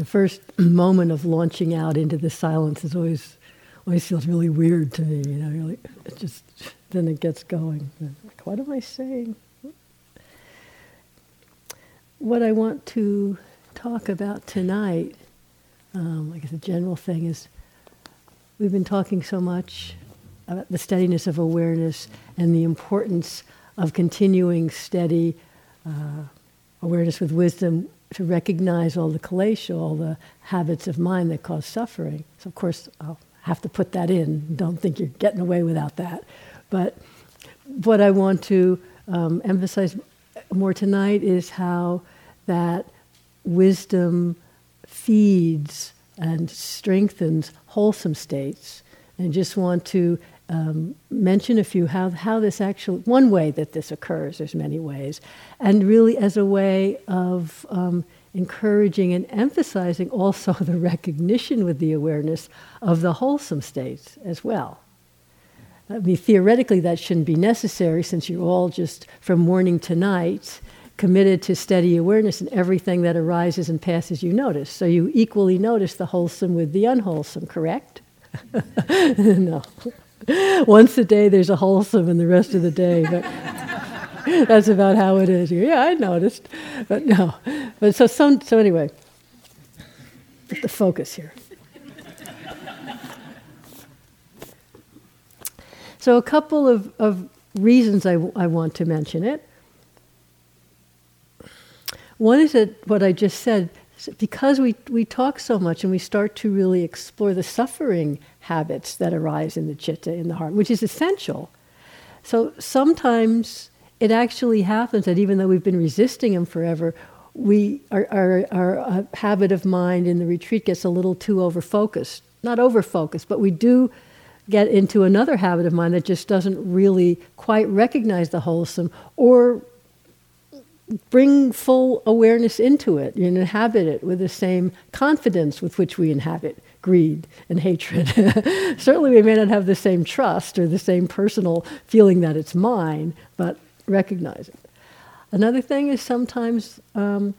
the first moment of launching out into the silence is always always feels really weird to me. You know, really, it just then it gets going. Like, what am I saying? What I want to talk about tonight, um, I guess the general thing is, we've been talking so much about the steadiness of awareness and the importance of continuing steady uh, awareness with wisdom to recognize all the kilesha, all the habits of mind that cause suffering. So, of course, I'll have to put that in. Don't think you're getting away without that. But what I want to um, emphasize more tonight is how that wisdom feeds and strengthens wholesome states. And just want to um, mention a few how, how this actually, one way that this occurs, there's many ways, and really as a way of um, encouraging and emphasizing also the recognition with the awareness of the wholesome states as well. I mean, theoretically, that shouldn't be necessary since you're all just from morning to night committed to steady awareness and everything that arises and passes you notice. So you equally notice the wholesome with the unwholesome, correct? no. Once a day there's a wholesome and the rest of the day. But that's about how it is. Yeah, I noticed. But no. But so some so anyway. The focus here. So a couple of, of reasons I, I want to mention it. One is that what I just said, because we, we talk so much and we start to really explore the suffering habits that arise in the chitta, in the heart, which is essential. So sometimes it actually happens that even though we've been resisting them forever, we, our, our, our uh, habit of mind in the retreat gets a little too over focused. Not over focused, but we do get into another habit of mind that just doesn't really quite recognize the wholesome or bring full awareness into it and inhabit it with the same confidence with which we inhabit greed and hatred. Certainly, we may not have the same trust or the same personal feeling that it's mine, but recognize it. Another thing is sometimes um,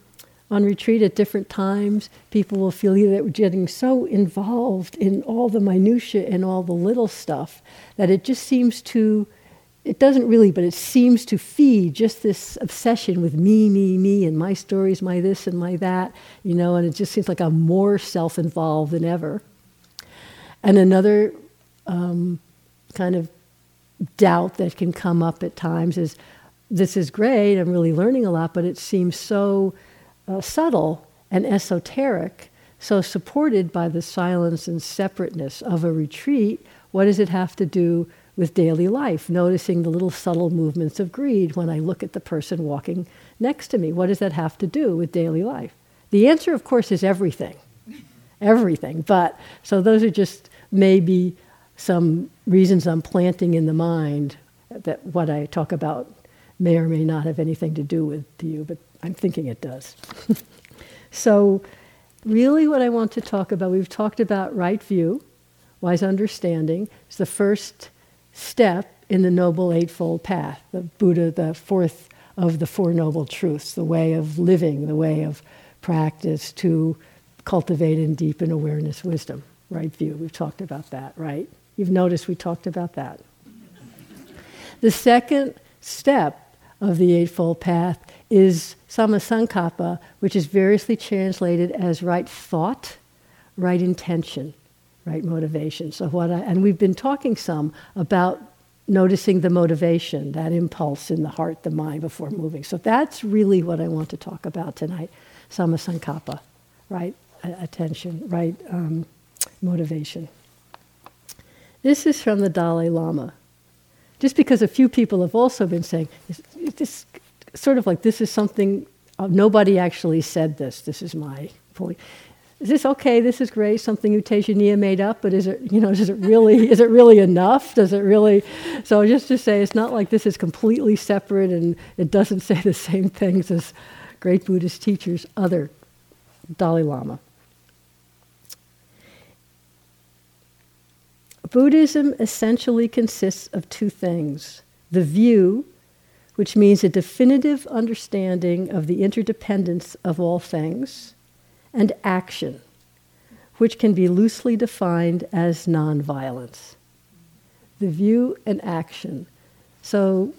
on retreat at different times, people will feel that we're getting so involved in all the minutiae and all the little stuff that it just seems to it doesn't really, but it seems to feed just this obsession with me, me, me, and my stories, my this and my that, you know, and it just seems like I'm more self involved than ever. And another um, kind of doubt that can come up at times is this is great, I'm really learning a lot, but it seems so uh, subtle and esoteric, so supported by the silence and separateness of a retreat. What does it have to do? With daily life, noticing the little subtle movements of greed when I look at the person walking next to me. What does that have to do with daily life? The answer, of course, is everything. everything. But so those are just maybe some reasons I'm planting in the mind that what I talk about may or may not have anything to do with to you, but I'm thinking it does. so, really, what I want to talk about, we've talked about right view, wise understanding. It's the first step in the Noble Eightfold Path, the Buddha, the fourth of the Four Noble Truths, the way of living, the way of practice to cultivate and deepen awareness, wisdom, right view. We've talked about that, right? You've noticed we talked about that. The second step of the Eightfold Path is sammasankappa, which is variously translated as right thought, right intention right motivation. So what I, and we've been talking some about noticing the motivation, that impulse in the heart, the mind before moving. So that's really what I want to talk about tonight. Sammasankappa, right attention, right um, motivation. This is from the Dalai Lama. Just because a few people have also been saying, this sort of like this is something, uh, nobody actually said this, this is my point is this okay? This is great. Something U Tejaniya made up, but is it, you know, is it really, is it really enough? Does it really? So just to say, it's not like this is completely separate and it doesn't say the same things as great Buddhist teachers, other Dalai Lama. Buddhism essentially consists of two things the view, which means a definitive understanding of the interdependence of all things and action, which can be loosely defined as nonviolence. The view and action. So,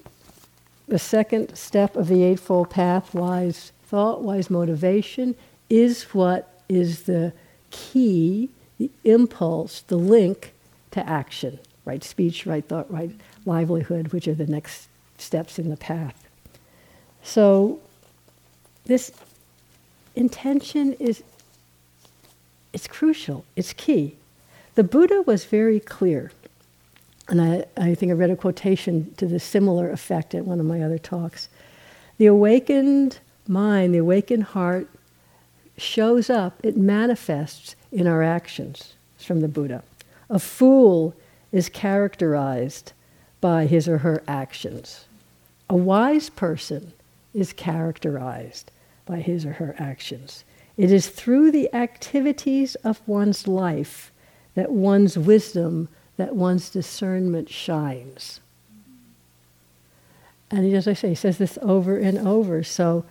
the second step of the Eightfold Path, wise thought, wise motivation, is what is the key, the impulse, the link to action. Right speech, right thought, right livelihood, which are the next steps in the path. So, this intention is it's crucial, it's key. The Buddha was very clear, and I, I think I read a quotation to the similar effect at one of my other talks. The awakened mind, the awakened heart, shows up, it manifests in our actions. It's from the Buddha. A fool is characterized by his or her actions. A wise person is characterized by his or her actions. It is through the activities of one's life that one's wisdom, that one's discernment shines. And as I say, he says this over and over. So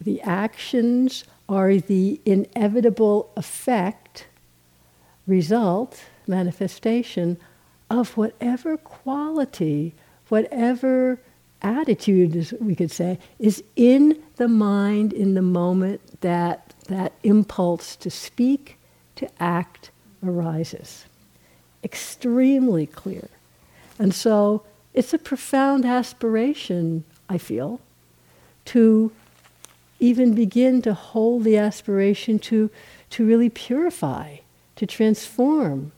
the actions are the inevitable effect, result, manifestation of whatever quality, whatever attitude, as we could say, is in the mind in the moment that that impulse to speak, to act arises. Extremely clear. And so it's a profound aspiration, I feel, to even begin to hold the aspiration to, to really purify, to transform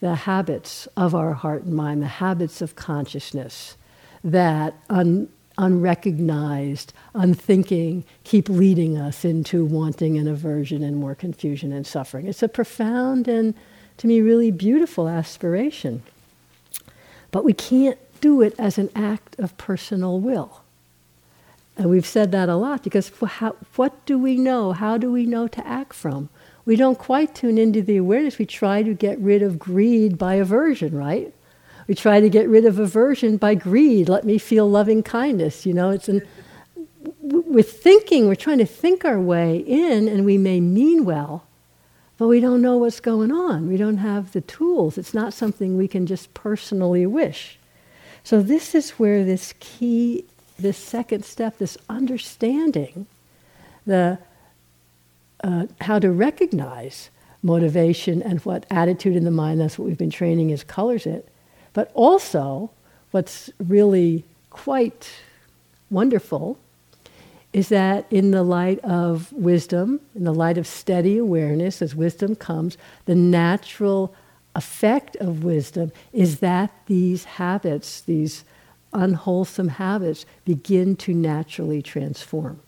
the habits of our heart and mind, the habits of consciousness that un, unrecognized, unthinking, keep leading us into wanting and aversion and more confusion and suffering. It's a profound and, to me, really beautiful aspiration. But we can't do it as an act of personal will. And we've said that a lot because how, what do we know? How do we know to act from? We don't quite tune into the awareness. We try to get rid of greed by aversion, right? We try to get rid of aversion by greed. Let me feel loving kindness. You know, it's an, with thinking, we're trying to think our way in, and we may mean well, but we don't know what's going on. We don't have the tools. It's not something we can just personally wish. So, this is where this key, this second step, this understanding, the uh, how to recognize motivation and what attitude in the mind, that's what we've been training is colors it, but also, what's really quite wonderful is that in the light of wisdom, in the light of steady awareness, as wisdom comes, the natural effect of wisdom is that these habits, these unwholesome habits, begin to naturally transform.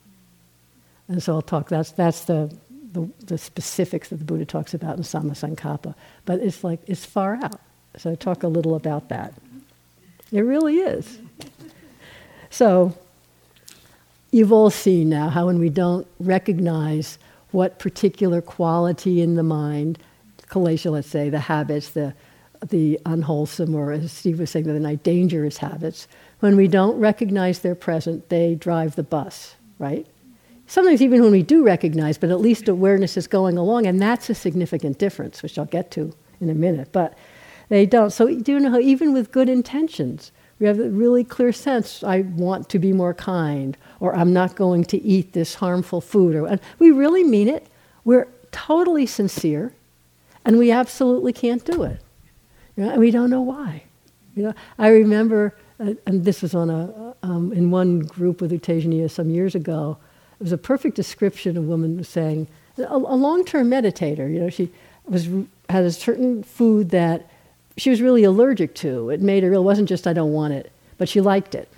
And so I'll talk, that's, that's the, the, the specifics that the Buddha talks about in Sammasankappa. But it's like, it's far out. So, talk a little about that. It really is. So, you've all seen now how when we don't recognize what particular quality in the mind, kilesa, let's say, the habits, the, the unwholesome, or as Steve was saying the other night, dangerous habits, when we don't recognize they're present, they drive the bus, right? Sometimes even when we do recognize, but at least awareness is going along, and that's a significant difference, which I'll get to in a minute. But they don't. So, do you know how, even with good intentions, we have a really clear sense I want to be more kind, or I'm not going to eat this harmful food, or, and we really mean it. We're totally sincere, and we absolutely can't do it. You know, and we don't know why. You know, I remember, uh, and this was on a, um, in one group with U Tejaniya some years ago, it was a perfect description. of A woman saying, a, a long-term meditator, you know, she was, had a certain food that she was really allergic to. It made her ill. It wasn't just, I don't want it, but she liked it.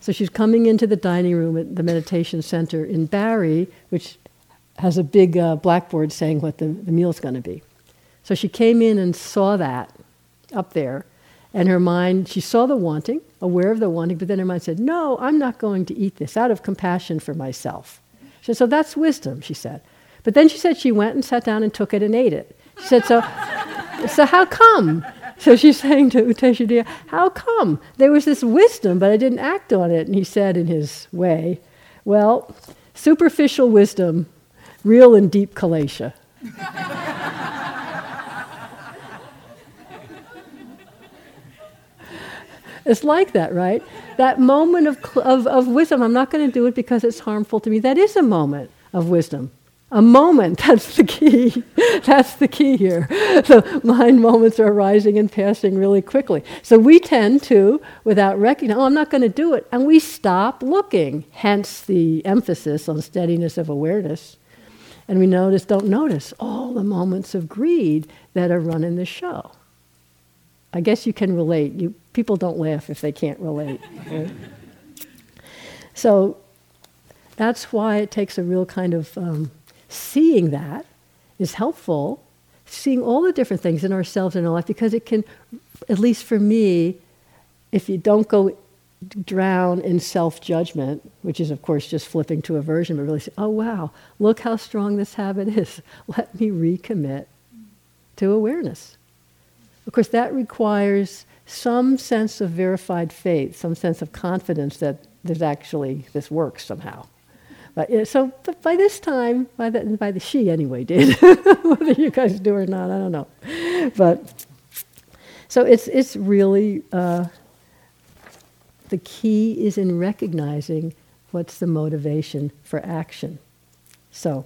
So she's coming into the dining room at the meditation center in Barre, which has a big uh, blackboard saying what the, the meal's going to be. So she came in and saw that up there, and her mind, she saw the wanting, aware of the wanting, but then her mind said, No, I'm not going to eat this out of compassion for myself. Said, So that's wisdom, she said. But then she said she went and sat down and took it and ate it. She said, So, so how come? So she's saying to U Tejaniya, How come? There was this wisdom, but I didn't act on it. And he said in his way, Well, superficial wisdom real and deep kilesa. it's like that, right? That moment of, of, of wisdom, I'm not going to do it because it's harmful to me. That is a moment of wisdom. A moment, that's the key. that's the key here. The mind moments are arising and passing really quickly. So we tend to, without recognizing, oh, I'm not going to do it, and we stop looking, hence the emphasis on steadiness of awareness. And we notice, don't notice all the moments of greed that are running the show. I guess you can relate. You, people don't laugh if they can't relate. Right? So that's why it takes a real kind of um, seeing that is helpful, seeing all the different things in ourselves and in our life, because it can, at least for me, if you don't go drown in self judgment, which is, of course, just flipping to aversion, but really say, oh, wow, look how strong this habit is. Let me recommit to awareness. Of course, that requires some sense of verified faith, some sense of confidence that there's actually, this works somehow. But, so but by this time, by the, by the she anyway did. Whether you guys do or not, I don't know. But so it's, it's really, uh, the key is in recognizing what's the motivation for action. So,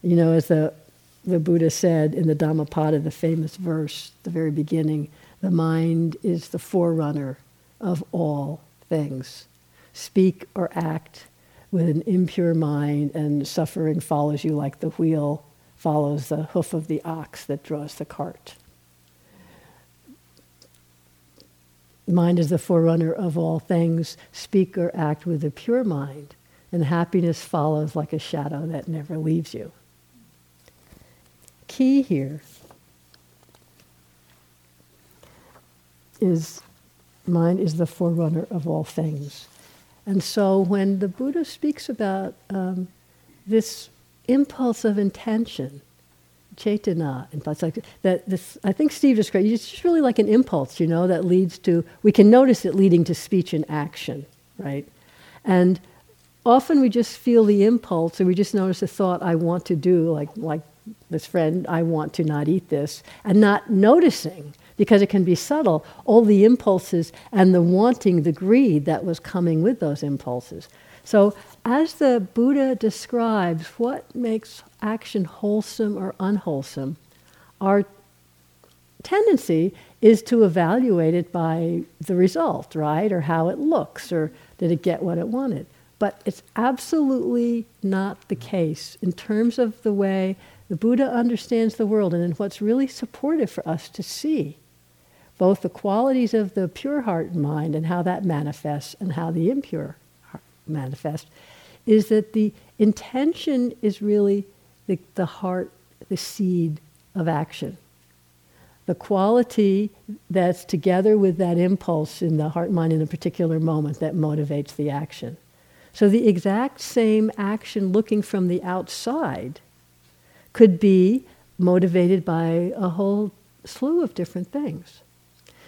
you know, as the, the Buddha said in the Dhammapada, the famous verse, the very beginning, the mind is the forerunner of all things. Speak or act with an impure mind, and suffering follows you like the wheel follows the hoof of the ox that draws the cart. Mind is the forerunner of all things. Speak or act with a pure mind, and happiness follows like a shadow that never leaves you. Key here is mind is the forerunner of all things. And so when the Buddha speaks about um, this impulse of intention, cetana, impulse like that, this I think Steve described it's really like an impulse, you know, that leads to we can notice it leading to speech and action, right? And often we just feel the impulse, or we just notice a thought I want to do, like like this friend, I want to not eat this, and not noticing because it can be subtle, all the impulses and the wanting, the greed that was coming with those impulses. So, as the Buddha describes what makes action wholesome or unwholesome, our tendency is to evaluate it by the result, right? Or how it looks, or did it get what it wanted. But it's absolutely not the case in terms of the way the Buddha understands the world and in what's really supportive for us to see both the qualities of the pure heart and mind and how that manifests and how the impure manifests, is that the intention is really the, the heart, the seed of action. The quality that's together with that impulse in the heart mind in a particular moment that motivates the action. So the exact same action looking from the outside could be motivated by a whole slew of different things.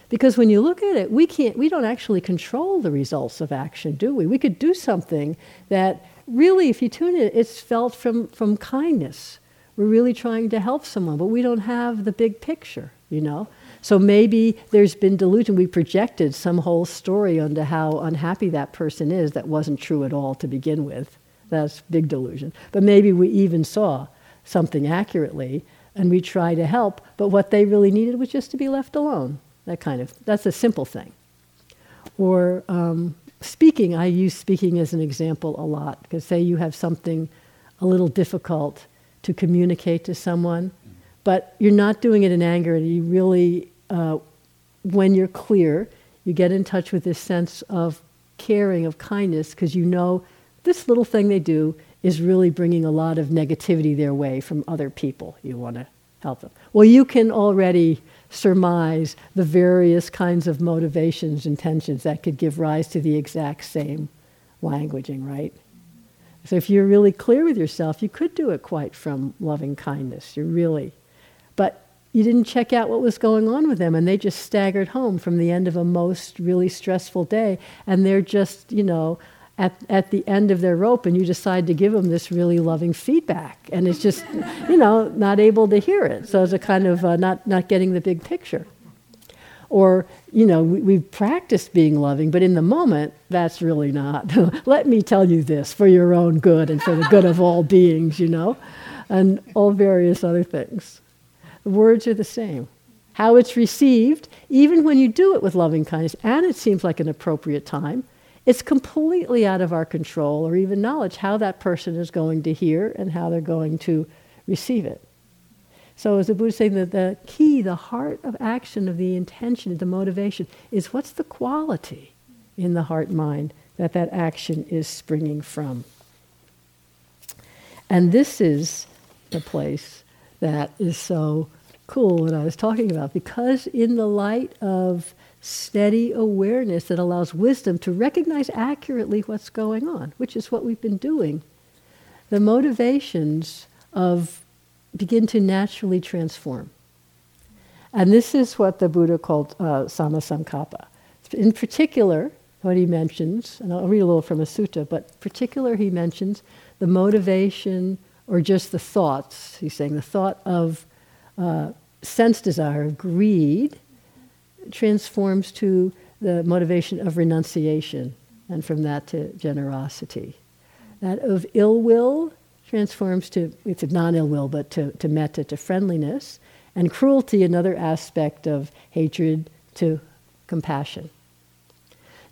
Because when you look at it, we can't we don't actually control the results of action, do we? We could do something that really, if you tune it, it's felt from, from kindness. We're really trying to help someone, but we don't have the big picture, you know? So maybe there's been delusion. We projected some whole story onto how unhappy that person is that wasn't true at all to begin with. That's big delusion. But maybe we even saw something accurately and we try to help, but what they really needed was just to be left alone that kind of, that's a simple thing. Or um, speaking, I use speaking as an example a lot, because say you have something a little difficult to communicate to someone, but you're not doing it in anger, and you really, uh, when you're clear, you get in touch with this sense of caring, of kindness, because you know this little thing they do is really bringing a lot of negativity their way from other people. You want to help them. Well, you can already surmise the various kinds of motivations and tensions that could give rise to the exact same languaging, right? So if you're really clear with yourself, you could do it quite from loving kindness. You're really. But you didn't check out what was going on with them, and they just staggered home from the end of a most really stressful day, and they're just, you know, at, at the end of their rope and you decide to give them this really loving feedback. And it's just, you know, not able to hear it. So it's a kind of uh, not, not getting the big picture. Or, you know, we, we've practiced being loving, but in the moment, that's really not. Let me tell you this for your own good and for the good of all beings, you know, and all various other things. The words are the same. How it's received, even when you do it with loving kindness and it seems like an appropriate time, it's completely out of our control or even knowledge how that person is going to hear and how they're going to receive it. So, as the Buddha saying, that the key, the heart of action, of the intention, the motivation, is what's the quality in the heart mind that that action is springing from. And this is the place that is so cool what I was talking about, because in the light of steady awareness that allows wisdom to recognize accurately what's going on, which is what we've been doing. The motivations of begin to naturally transform. And this is what the Buddha called uh, sammasankappa. In particular, what he mentions, and I'll read a little from a sutta, but particular he mentions the motivation or just the thoughts. He's saying the thought of uh, sense desire, of greed, transforms to the motivation of renunciation, and from that to generosity. That of ill will transforms to, it's non ill will, but to, to metta, to friendliness, and cruelty, another aspect of hatred, to compassion.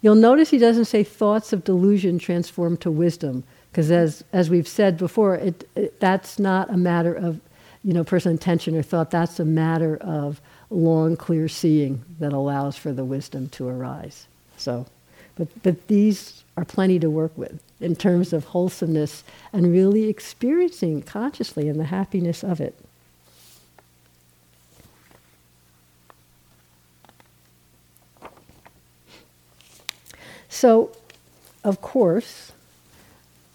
You'll notice he doesn't say thoughts of delusion transform to wisdom, because as, as we've said before, it, it, that's not a matter of you know, personal intention or thought, that's a matter of long, clear seeing that allows for the wisdom to arise. So, but, but these are plenty to work with in terms of wholesomeness and really experiencing consciously and the happiness of it. So, of course,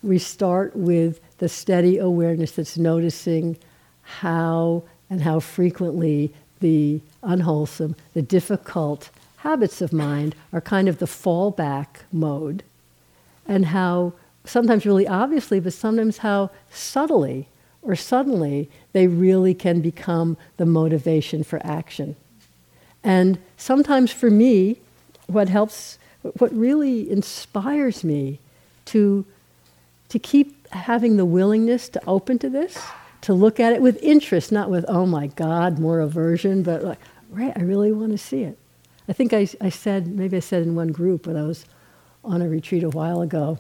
we start with the steady awareness that's noticing how and how frequently the unwholesome, the difficult habits of mind are kind of the fallback mode, and how sometimes really obviously, but sometimes how subtly or suddenly they really can become the motivation for action. And sometimes for me, what helps, what really inspires me to, to keep having the willingness to open to this to look at it with interest, not with, oh my God, more aversion, but like, right, I really want to see it. I think I, I said, maybe I said in one group when I was on a retreat a while ago,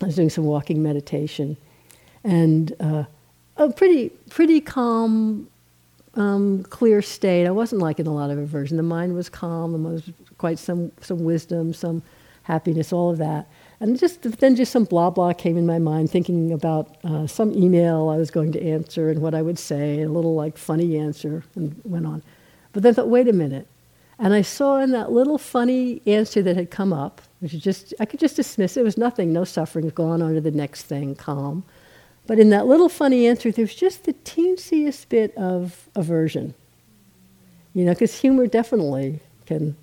I was doing some walking meditation, and uh, a pretty, pretty calm, um, clear state. I wasn't like in a lot of aversion. The mind was calm, there was quite some, some wisdom, some happiness, all of that. And just then, just some blah blah came in my mind, thinking about uh, some email I was going to answer and what I would say, a little like funny answer, and went on. But then I thought, wait a minute. And I saw in that little funny answer that had come up, which just, I could just dismiss it. Was nothing, no suffering, gone on to the next thing, calm. But in that little funny answer, there's just the teensiest bit of aversion. You know, because humor definitely can,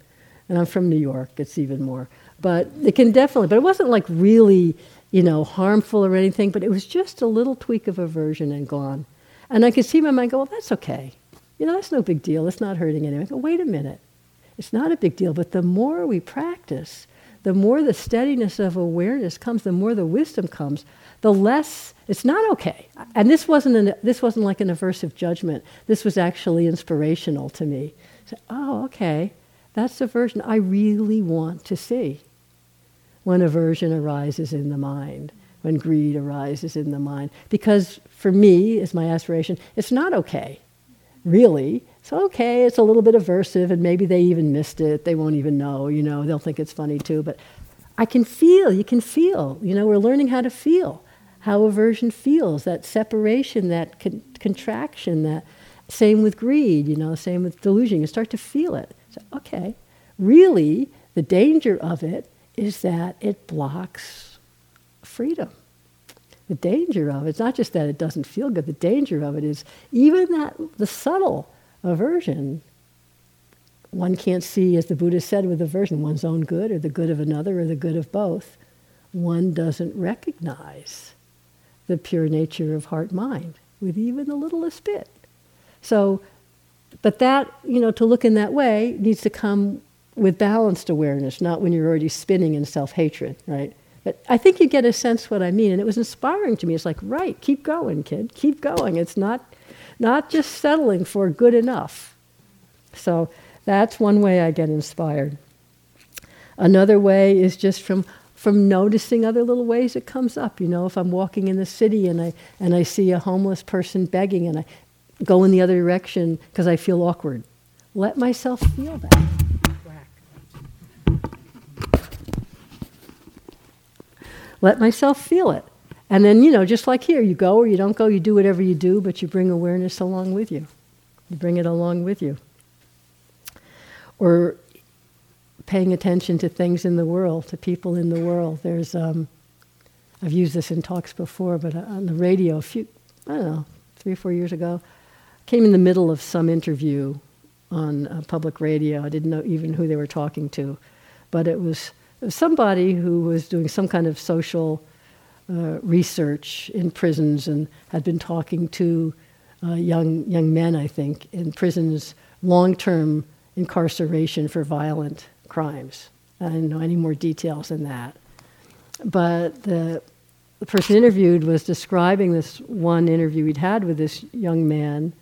and I'm from New York, it's even more. But it can definitely, but it wasn't like really, you know, harmful or anything, but it was just a little tweak of aversion and gone. And I could see my mind go, well, that's okay. You know, that's no big deal. It's not hurting anyone. Go, wait a minute. It's not a big deal. But the more we practice, the more the steadiness of awareness comes, the more the wisdom comes, the less it's not okay. And this wasn't an, this wasn't like an aversive judgment. This was actually inspirational to me. So, oh, okay. That's the version I really want to see when aversion arises in the mind, when greed arises in the mind. Because for me, is my aspiration, it's not okay, really. It's okay, it's a little bit aversive, and maybe they even missed it. They won't even know, you know, they'll think it's funny too. But I can feel, you can feel, you know, we're learning how to feel, how aversion feels, that separation, that con- contraction, that same with greed, you know, same with delusion. You start to feel it. So, okay, really, the danger of it is that it blocks freedom. The danger of it, it's not just that it doesn't feel good, the danger of it is even that the subtle aversion, one can't see, as the Buddha said with aversion, one's own good or the good of another or the good of both. one doesn't recognize the pure nature of heart mind with even the littlest bit. So, but that, you know, to look in that way needs to come with balanced awareness, not when you're already spinning in self hatred, right? But I think you get a sense what I mean, and it was inspiring to me. It's like, right, keep going, kid, keep going. It's not, not just settling for good enough. So that's one way I get inspired. Another way is just from from noticing other little ways it comes up. You know, if I'm walking in the city and I and I see a homeless person begging and I go in the other direction because I feel awkward, let myself feel that. Let myself feel it. And then, you know, just like here, you go or you don't go, you do whatever you do, but you bring awareness along with you. You bring it along with you. Or paying attention to things in the world, to people in the world. There's, um, I've used this in talks before, but on the radio a few, I don't know, three or four years ago, came in the middle of some interview on uh, public radio. I didn't know even who they were talking to, but it was, somebody who was doing some kind of social uh, research in prisons and had been talking to uh, young young men, I think, in prisons, long-term incarceration for violent crimes. I didn't know any more details than that. But the, the person interviewed was describing this one interview he'd had with this young man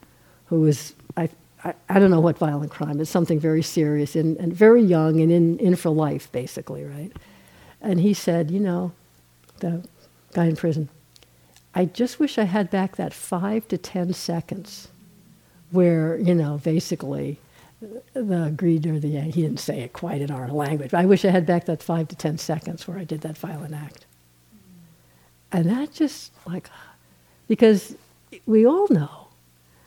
who was, I, I, I don't know what violent crime, is, something very serious and, and very young and in, in for life, basically, right? And he said, you know, the guy in prison, I just wish I had back that five to ten seconds where, you know, basically the greed or the, he didn't say it quite in our language, I wish I had back that five to ten seconds where I did that violent act. And that just like, because we all know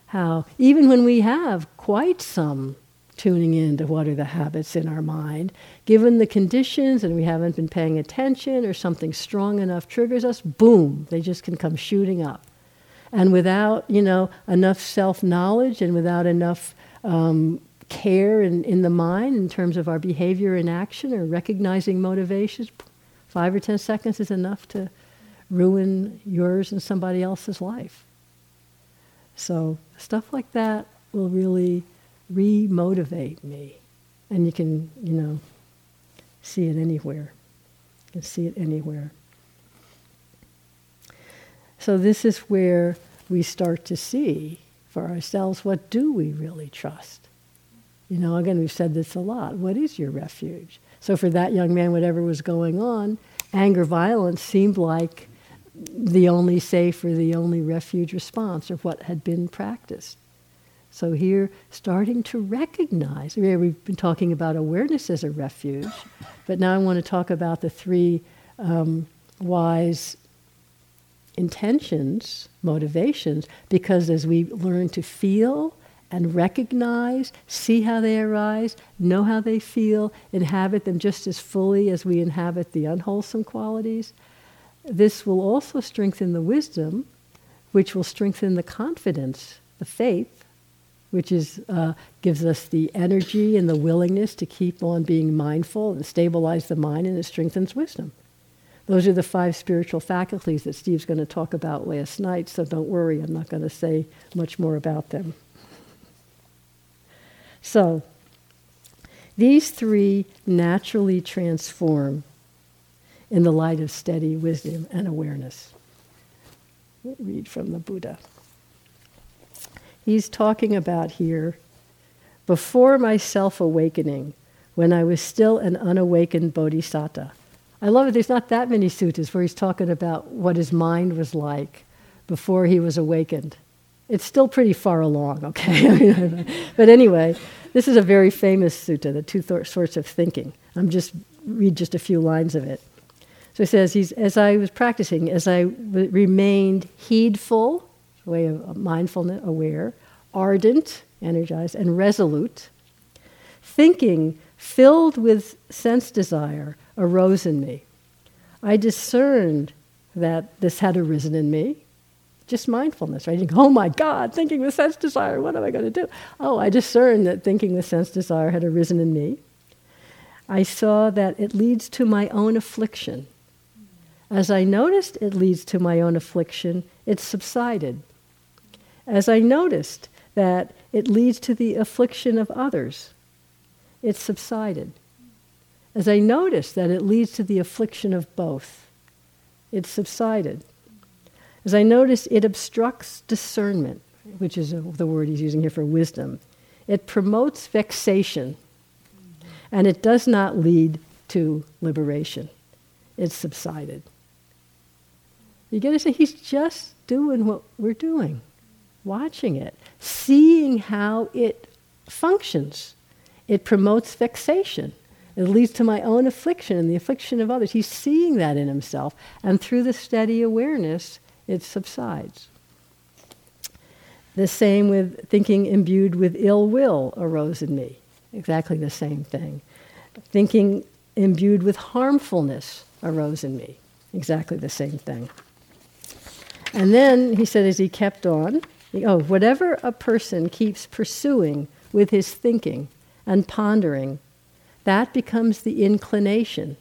how, even when we have quite some tuning in to what are the habits in our mind, given the conditions and we haven't been paying attention or something strong enough triggers us, boom, they just can come shooting up. And without, you know, enough self knowledge and without enough um, care in, in the mind in terms of our behavior and action or recognizing motivations, five or ten seconds is enough to ruin yours and somebody else's life. So stuff like that will really re-motivate me. And you can, you know, see it anywhere. You can see it anywhere. So this is where we start to see for ourselves what do we really trust? You know, again, we've said this a lot. What is your refuge? So for that young man, whatever was going on, anger, violence seemed like the only safe or the only refuge response of what had been practiced. So here, starting to recognize, we've been talking about awareness as a refuge, but now I want to talk about the three um, wise intentions, motivations, because as we learn to feel and recognize, see how they arise, know how they feel, inhabit them just as fully as we inhabit the unwholesome qualities. This will also strengthen the wisdom, which will strengthen the confidence, the faith, which is, uh, gives us the energy and the willingness to keep on being mindful and stabilize the mind, and it strengthens wisdom. Those are the five spiritual faculties that Steve's going to talk about last night, so don't worry, I'm not going to say much more about them. So, these three naturally transform in the light of steady wisdom and awareness. read from the Buddha. He's talking about here before my self awakening, when I was still an unawakened bodhisattva. I love it. There's not that many suttas where he's talking about what his mind was like before he was awakened. It's still pretty far along, okay? but anyway, this is a very famous sutta, the two th- sorts of thinking. I'm just read just a few lines of it. So he says, he's, as I was practicing, as I w- remained heedful, way of uh, mindfulness, aware, ardent, energized, and resolute, thinking filled with sense desire arose in me. I discerned that this had arisen in me just mindfulness, right? You go, oh my God, thinking with sense desire, what am I going to do? Oh, I discerned that thinking with sense desire had arisen in me. I saw that it leads to my own affliction. As I noticed it leads to my own affliction, it subsided. As I noticed that it leads to the affliction of others, it subsided. As I noticed that it leads to the affliction of both, it subsided. As I noticed it obstructs discernment, which is the word he's using here for wisdom, it promotes vexation, and it does not lead to liberation. It subsided. You get to say he's just doing what we're doing, watching it, seeing how it functions. It promotes vexation. It leads to my own affliction and the affliction of others. He's seeing that in himself, and through the steady awareness, it subsides. The same with thinking imbued with ill will arose in me. Exactly the same thing. Thinking imbued with harmfulness arose in me. Exactly the same thing. And then he said, as he kept on, oh, whatever a person keeps pursuing with his thinking and pondering, that becomes the inclination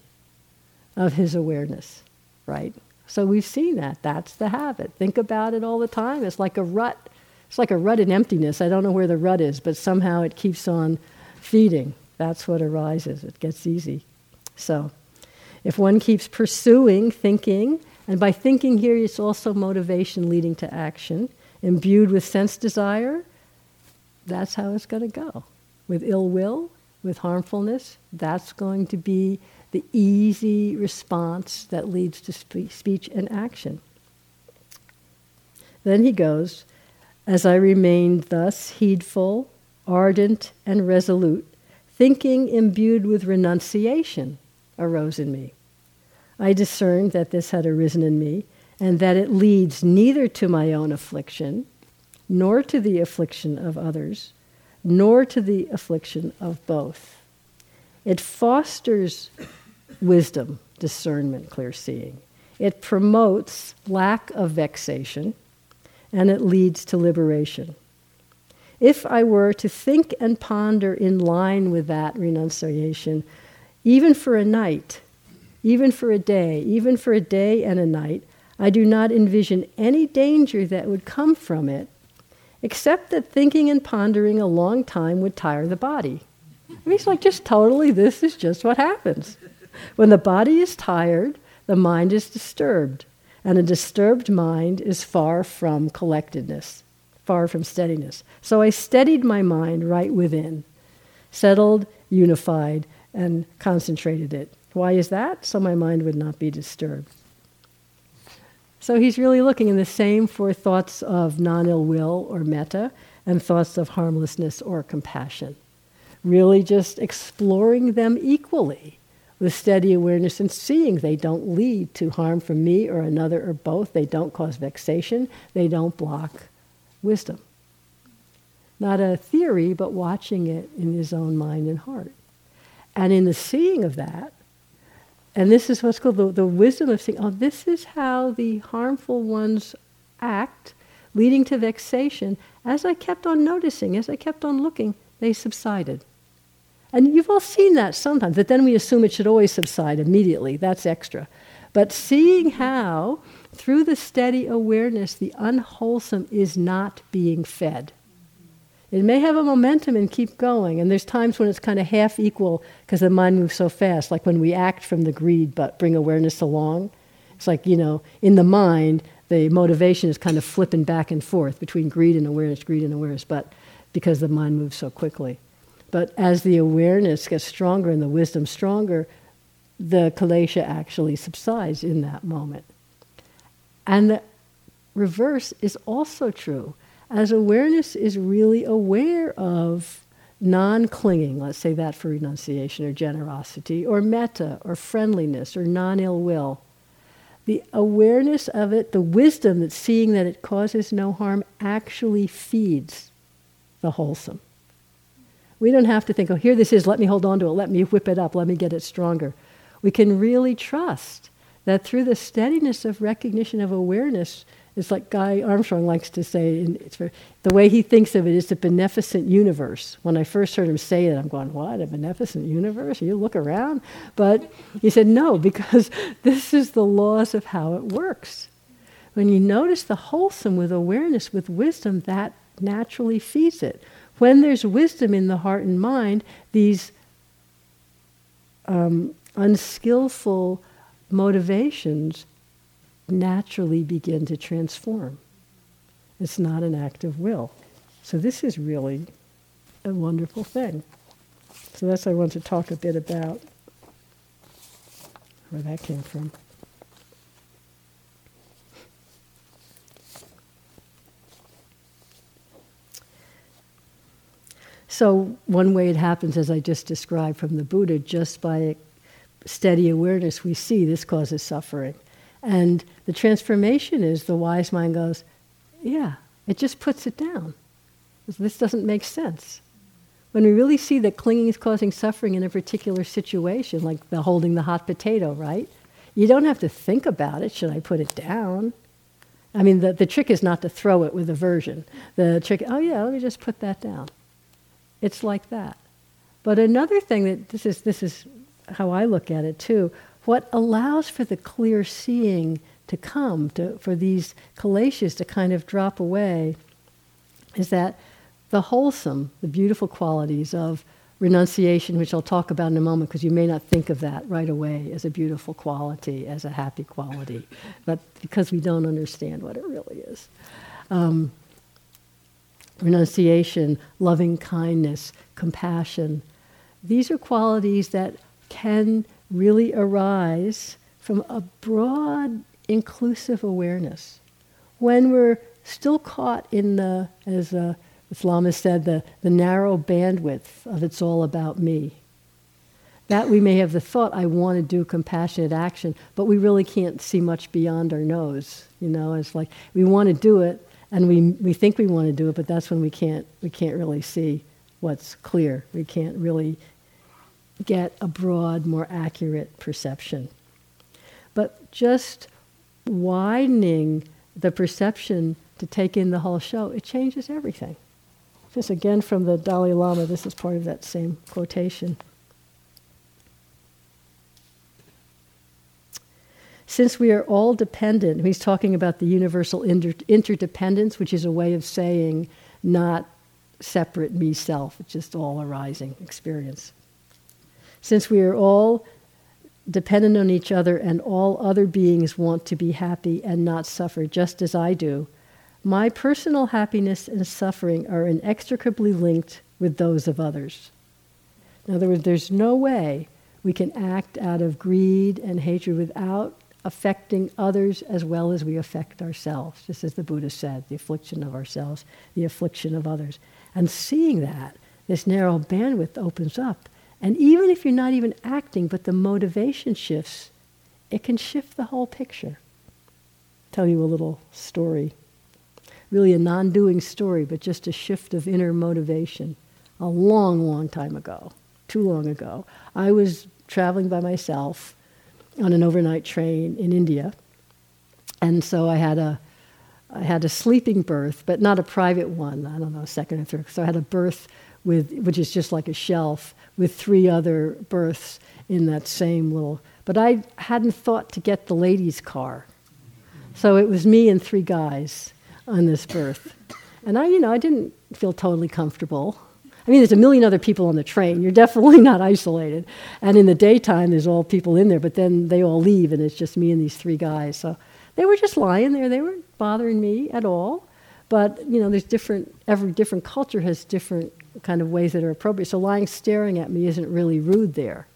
of his awareness, right? So we've seen that. That's the habit. Think about it all the time. It's like a rut. It's like a rut in emptiness. I don't know where the rut is, but somehow it keeps on feeding. That's what arises. It gets easy. So if one keeps pursuing thinking and by thinking here, it's also motivation leading to action. Imbued with sense desire, that's how it's going to go. With ill will, with harmfulness, that's going to be the easy response that leads to spe- speech and action. Then he goes, As I remained thus heedful, ardent, and resolute, thinking imbued with renunciation arose in me. I discerned that this had arisen in me, and that it leads neither to my own affliction, nor to the affliction of others, nor to the affliction of both. It fosters wisdom, discernment, clear seeing. It promotes lack of vexation, and it leads to liberation. If I were to think and ponder in line with that renunciation, even for a night, even for a day, even for a day and a night, I do not envision any danger that would come from it, except that thinking and pondering a long time would tire the body. I mean, it's like just totally, this is just what happens. When the body is tired, the mind is disturbed, and a disturbed mind is far from collectedness, far from steadiness. So I steadied my mind right within, settled, unified, and concentrated it. Why is that? So my mind would not be disturbed. So he's really looking in the same for thoughts of non ill will or metta and thoughts of harmlessness or compassion. Really just exploring them equally with steady awareness and seeing they don't lead to harm from me or another or both. They don't cause vexation. They don't block wisdom. Not a theory, but watching it in his own mind and heart. And in the seeing of that, and this is what's called the, the wisdom of seeing, oh, this is how the harmful ones act, leading to vexation. As I kept on noticing, as I kept on looking, they subsided. And you've all seen that sometimes, but then we assume it should always subside immediately. That's extra. But seeing how, through the steady awareness, the unwholesome is not being fed. It may have a momentum and keep going, and there's times when it's kind of half equal because the mind moves so fast, like when we act from the greed but bring awareness along. It's like, you know, in the mind, the motivation is kind of flipping back and forth between greed and awareness, greed and awareness, but because the mind moves so quickly. But as the awareness gets stronger and the wisdom stronger, the kilesha actually subsides in that moment. And the reverse is also true as awareness is really aware of non clinging, let's say that for renunciation or generosity, or metta or friendliness or non ill will, the awareness of it, the wisdom that seeing that it causes no harm, actually feeds the wholesome. We don't have to think, oh, here this is, let me hold on to it, let me whip it up, let me get it stronger. We can really trust that through the steadiness of recognition of awareness, It's like Guy Armstrong likes to say, it's very, the way he thinks of it is a beneficent universe. When I first heard him say it, I'm going, what, a beneficent universe? You look around? But he said, no, because this is the laws of how it works. When you notice the wholesome with awareness, with wisdom, that naturally feeds it. When there's wisdom in the heart and mind, these um, unskillful motivations naturally begin to transform. It's not an act of will. So this is really a wonderful thing. So that's what I want to talk a bit about where that came from. So, one way it happens, as I just described from the Buddha, just by steady awareness, we see this causes suffering. And the transformation is the wise mind goes, yeah, it just puts it down. This doesn't make sense. When we really see that clinging is causing suffering in a particular situation, like the holding the hot potato, right? You don't have to think about it. Should I put it down? I mean, the, the trick is not to throw it with aversion. The trick, oh yeah, let me just put that down. It's like that. But another thing that this is this is how I look at it too. What allows for the clear seeing to come, to, for these kileshas to kind of drop away, is that the wholesome, the beautiful qualities of renunciation, which I'll talk about in a moment, because you may not think of that right away as a beautiful quality, as a happy quality, but because we don't understand what it really is. Um, renunciation, loving kindness, compassion. These are qualities that can really arise from a broad, inclusive awareness. When we're still caught in the, as uh, Islam has said, the, the narrow bandwidth of it's all about me. That we may have the thought, I want to do compassionate action, but we really can't see much beyond our nose. You know, it's like we want to do it, and we, we think we want to do it, but that's when we can't, we can't really see what's clear. We can't really get a broad, more accurate perception. But just widening the perception to take in the whole show, it changes everything. This again from the Dalai Lama, this is part of that same quotation. since we are all dependent, he's talking about the universal inter- interdependence, which is a way of saying not separate me self, it's just all arising experience. Since we are all dependent on each other and all other beings want to be happy and not suffer, just as I do, my personal happiness and suffering are inextricably linked with those of others. In other words, there's no way we can act out of greed and hatred without affecting others as well as we affect ourselves, just as the Buddha said, the affliction of ourselves, the affliction of others. And seeing that, this narrow bandwidth opens up. And even if you're not even acting, but the motivation shifts, it can shift the whole picture. Tell you a little story. Really a non doing story, but just a shift of inner motivation. A long, long time ago, too long ago, I was traveling by myself on an overnight train in India. And so I had a, I had a sleeping berth, but not a private one. I don't know, second or third. So I had a berth with, which is just like a shelf, with three other berths in that same little. But I hadn't thought to get the ladies' car, so it was me and three guys on this berth, and I, you know, I didn't feel totally comfortable. I mean, there's a million other people on the train. You're definitely not isolated. And in the daytime, there's all people in there, but then they all leave, and it's just me and these three guys. So they were just lying there. They weren't bothering me at all. But you know, there's different. Every different culture has different kind of ways that are appropriate. So lying staring at me isn't really rude there.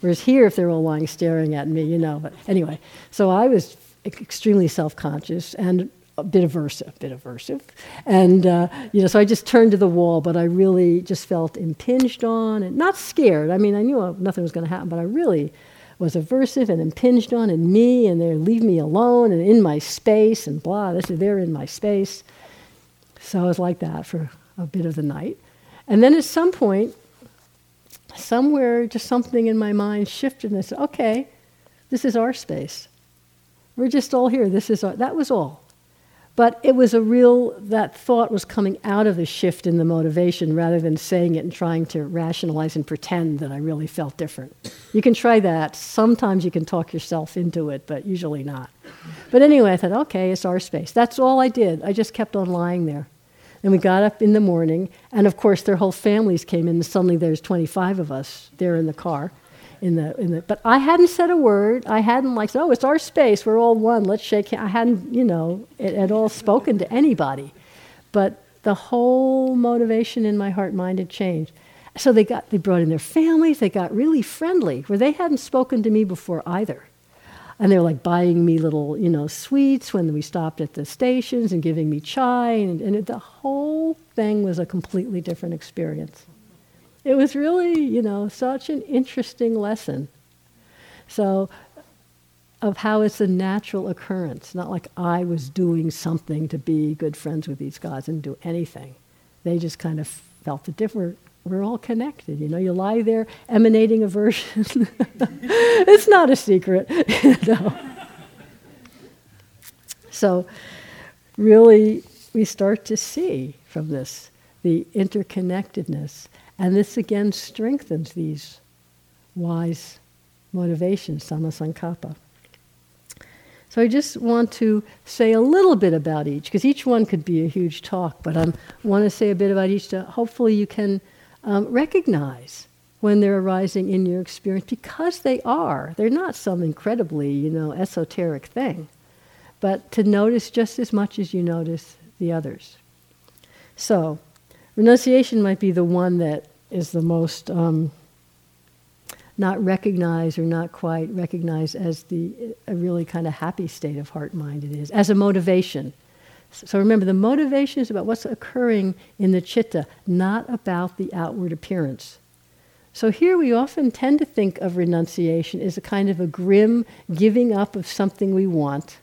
Whereas here, if they're all lying staring at me, you know. But anyway, so I was extremely self-conscious and a bit aversive, a bit aversive. And, uh, you know, so I just turned to the wall, but I really just felt impinged on and not scared. I mean, I knew nothing was going to happen, but I really was aversive and impinged on and me and they leave me alone and in my space and blah, this is, they're in my space. So I was like that for a bit of the night. And then at some point, somewhere just something in my mind shifted and I said, okay, this is our space. We're just all here. This is our, that was all. But it was a real, that thought was coming out of the shift in the motivation rather than saying it and trying to rationalize and pretend that I really felt different. You can try that. Sometimes you can talk yourself into it, but usually not. But anyway, I thought, okay, it's our space. That's all I did. I just kept on lying there. And we got up in the morning, and of course, their whole families came in, and suddenly there's 25 of us there in the car in the, in the but I hadn't said a word. I hadn't like, oh, it's our space. We're all one. Let's shake hands. I hadn't, you know, at all spoken to anybody. But the whole motivation in my heart mind had changed. So they got they brought in their families. They got really friendly, where they hadn't spoken to me before either. And they were like buying me little, you know, sweets when we stopped at the stations and giving me chai, and, and it, the whole thing was a completely different experience. It was really, you know, such an interesting lesson. So, of how it's a natural occurrence, not like I was doing something to be good friends with these guys and do anything. They just kind of felt it different. We're all connected, you know. You lie there emanating aversion. it's not a secret, you know. So, really, we start to see from this the interconnectedness and this again strengthens these wise motivations, sammasankappa. So I just want to say a little bit about each, because each one could be a huge talk, but I want to say a bit about each to hopefully you can um, recognize when they're arising in your experience, because they are. They're not some incredibly, you know, esoteric thing, but to notice just as much as you notice the others. So, renunciation might be the one that is the most um, not recognized or not quite recognized as the a really kind of happy state of heart mind it is as a motivation so remember the motivation is about what's occurring in the chitta not about the outward appearance. So here we often tend to think of renunciation as a kind of a grim giving up of something we want.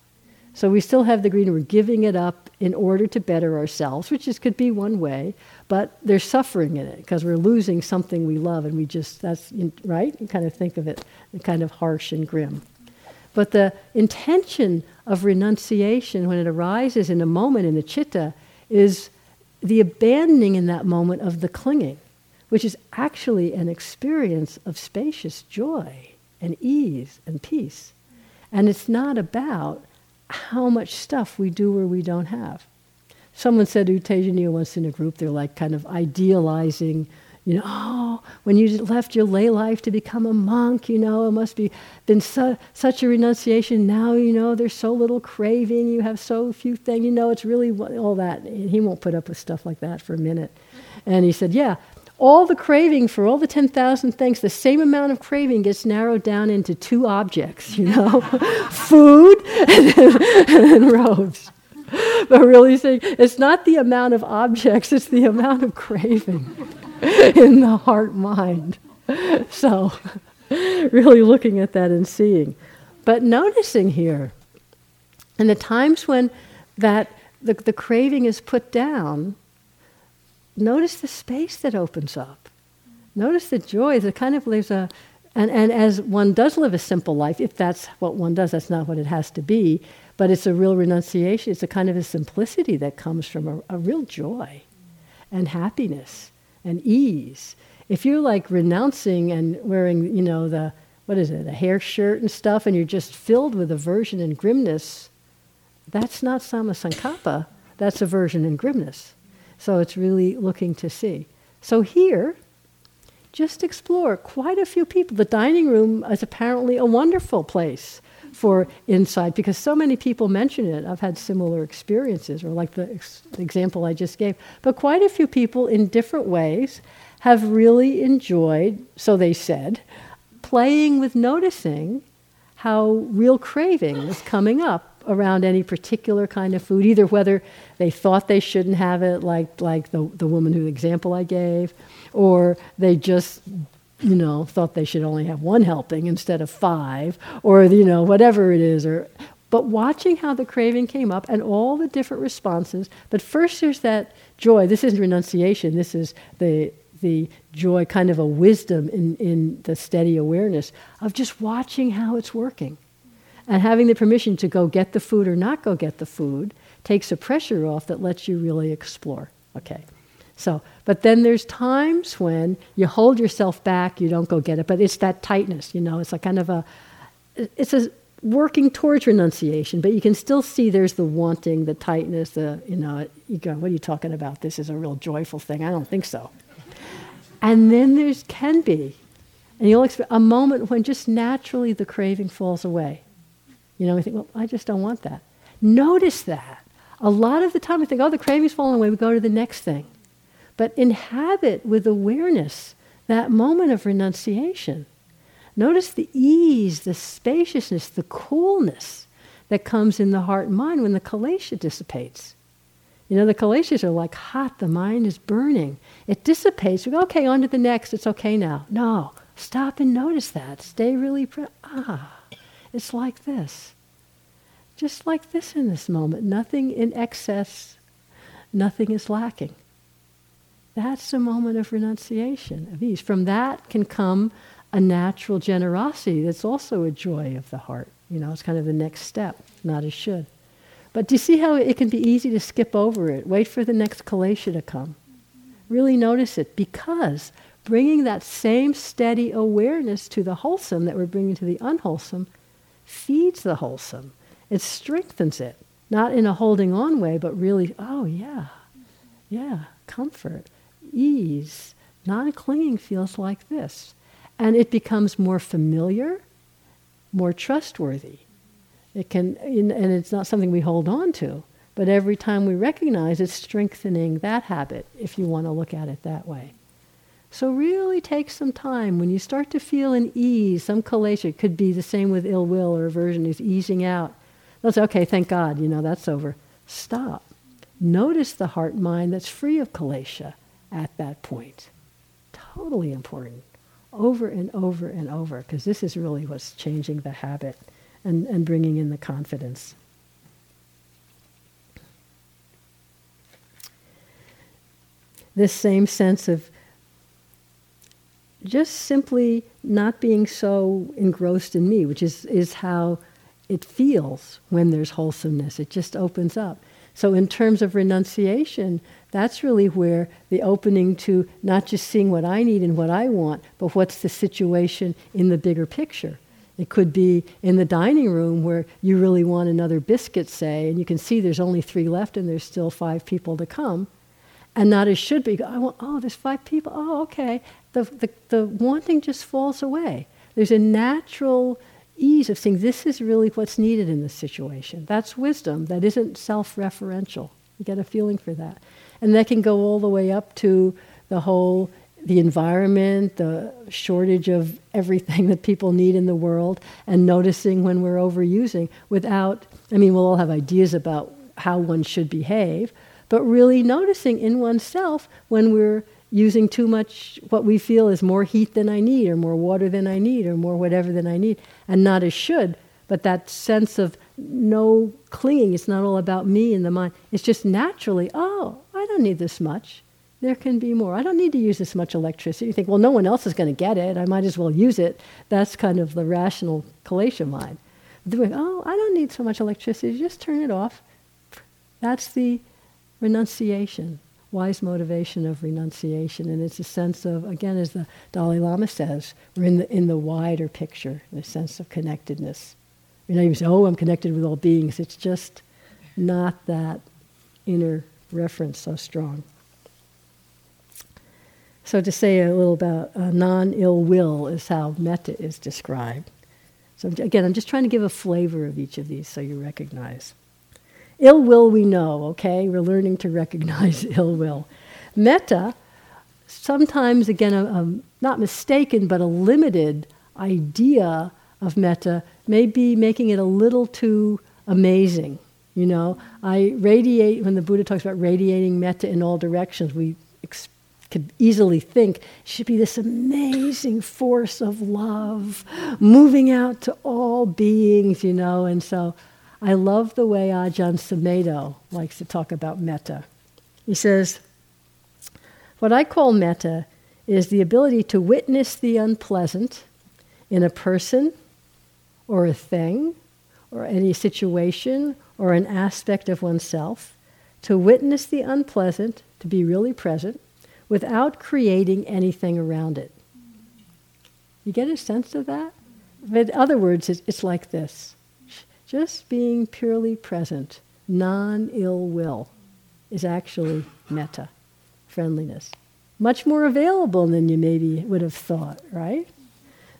So we still have the green we're giving it up in order to better ourselves which is, could be one way but there's suffering in it because we're losing something we love and we just that's right? You kind of think of it kind of harsh and grim but the intention of renunciation when it arises in a moment in the chitta is the abandoning in that moment of the clinging which is actually an experience of spacious joy and ease and peace. And it's not about how much stuff we do or we don't have. Someone said U Tejaniya once in a group, they're like kind of idealizing, you know, oh, when you left your lay life to become a monk, you know, it must be been su- such a renunciation. Now, you know, there's so little craving, you have so few things, you know, it's really all that. He won't put up with stuff like that for a minute. And he said, yeah, all the craving for all the 10,000 things, the same amount of craving gets narrowed down into two objects, you know, food and, and robes. but really saying it's not the amount of objects, it's the amount of craving in the heart mind. So, really looking at that and seeing. But noticing here, and the times when that the, the craving is put down, notice the space that opens up. Notice the joy. The kind of there's a and, and as one does live a simple life, if that's what one does, that's not what it has to be, but it's a real renunciation. It's a kind of a simplicity that comes from a, a real joy and happiness and ease. If you're like renouncing and wearing, you know, the, what is it, a hair shirt and stuff, and you're just filled with aversion and grimness, that's not sammasankappa, that's aversion and grimness. So it's really looking to see. So here, just explore quite a few people. The dining room is apparently a wonderful place for insight because so many people mention it. I've had similar experiences, or like the ex- example I just gave. But quite a few people in different ways have really enjoyed, so they said, playing with noticing how real craving is coming up around any particular kind of food, either whether they thought they shouldn't have it, like, like the, the woman whose example I gave, or they just you know, thought they should only have one helping instead of five, or, you know, whatever it is. Or, but watching how the craving came up and all the different responses. But first, there's that joy. This isn't renunciation, this is the, the joy, kind of a wisdom in, in the steady awareness of just watching how it's working and having the permission to go get the food or not go get the food takes the pressure off that lets you really explore. Okay. So, but then there's times when you hold yourself back, you don't go get it, but it's that tightness, you know, it's a kind of a, it's a working towards renunciation, but you can still see there's the wanting, the tightness, the, you know, you go, what are you talking about? This is a real joyful thing. I don't think so. And then there's can be, and you'll expect a moment when just naturally the craving falls away. You know, we think, well, I just don't want that. Notice that. A lot of the time we think, oh, the craving's falling away, we go to the next thing. But inhabit with awareness that moment of renunciation. Notice the ease, the spaciousness, the coolness that comes in the heart and mind when the kilesha dissipates. You know, the kileshas are like hot, the mind is burning. It dissipates. We go, okay, on to the next, it's okay now. No, stop and notice that. Stay really, pre- ah, it's like this. Just like this in this moment. Nothing in excess, nothing is lacking. That's a moment of renunciation, of ease. From that can come a natural generosity that's also a joy of the heart. You know, it's kind of the next step, not as should. But do you see how it can be easy to skip over it? Wait for the next kilesha to come. Really notice it because bringing that same steady awareness to the wholesome that we're bringing to the unwholesome feeds the wholesome. It strengthens it, not in a holding on way, but really, oh yeah, yeah, comfort ease, non clinging feels like this. And it becomes more familiar, more trustworthy. It can, and it's not something we hold on to, but every time we recognize it's strengthening that habit, if you want to look at it that way. So really take some time. When you start to feel an ease, some kilesha, it could be the same with ill will or aversion, is easing out. They'll say, okay, thank God, you know, that's over. Stop. Notice the heart mind that's free of kilesha at that point. Totally important. Over and over and over, because this is really what's changing the habit and, and bringing in the confidence. This same sense of just simply not being so engrossed in me, which is, is how it feels when there's wholesomeness. It just opens up. So, in terms of renunciation, that's really where the opening to not just seeing what I need and what I want, but what's the situation in the bigger picture. It could be in the dining room where you really want another biscuit, say, and you can see there's only three left and there's still five people to come. And not as should be. I want, oh, there's five people. Oh, okay. The, the, the wanting just falls away. There's a natural ease of seeing this is really what's needed in this situation. That's wisdom. That isn't self referential. You get a feeling for that. And that can go all the way up to the whole the environment, the shortage of everything that people need in the world, and noticing when we're overusing without, I mean, we'll all have ideas about how one should behave, but really noticing in oneself when we're using too much what we feel is more heat than I need, or more water than I need, or more whatever than I need, and not as should, but that sense of no clinging. It's not all about me and the mind. It's just naturally, oh, I don't need this much. There can be more. I don't need to use this much electricity. You think, well, no one else is going to get it. I might as well use it. That's kind of the rational kilesha mind. Doing, oh, I don't need so much electricity. Just turn it off. That's the renunciation wise motivation of renunciation. And it's a sense of, again, as the Dalai Lama says, we're in the, in the wider picture, the sense of connectedness. You know, you say, oh, I'm connected with all beings. It's just not that inner reference so strong. So, to say a little about uh, non ill will is how metta is described. So, again, I'm just trying to give a flavor of each of these so you recognize. Ill will we know, okay? We're learning to recognize ill will. Metta, sometimes, again, a, a, not mistaken, but a limited idea of metta may be making it a little too amazing. You know, I radiate, when the Buddha talks about radiating metta in all directions, we ex- could easily think should be this amazing force of love moving out to all beings, you know, and so I love the way ah Ajahn Sumedho likes to talk about metta. He says, What I call metta is the ability to witness the unpleasant in a person or a thing or any situation or an aspect of oneself, to witness the unpleasant, to be really present, without creating anything around it. You get a sense of that? In other words, it's, it's like this just being purely present, non ill will, is actually metta, friendliness. Much more available than you maybe would have thought, right?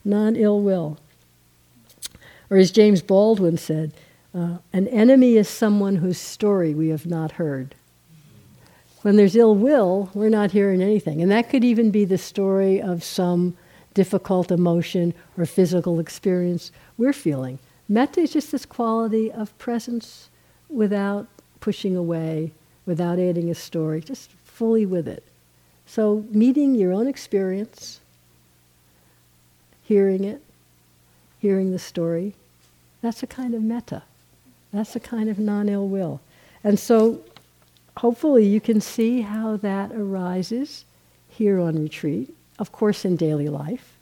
Non ill will. Or as James Baldwin said, uh, an enemy is someone whose story we have not heard. When there's ill will, we're not hearing anything. And that could even be the story of some difficult emotion or physical experience we're feeling. Metta is just this quality of presence without pushing away, without adding a story, just fully with it. So, meeting your own experience, hearing it, hearing the story, that's a kind of metta. That's a kind of non ill will. And so, hopefully, you can see how that arises here on retreat, of course, in daily life.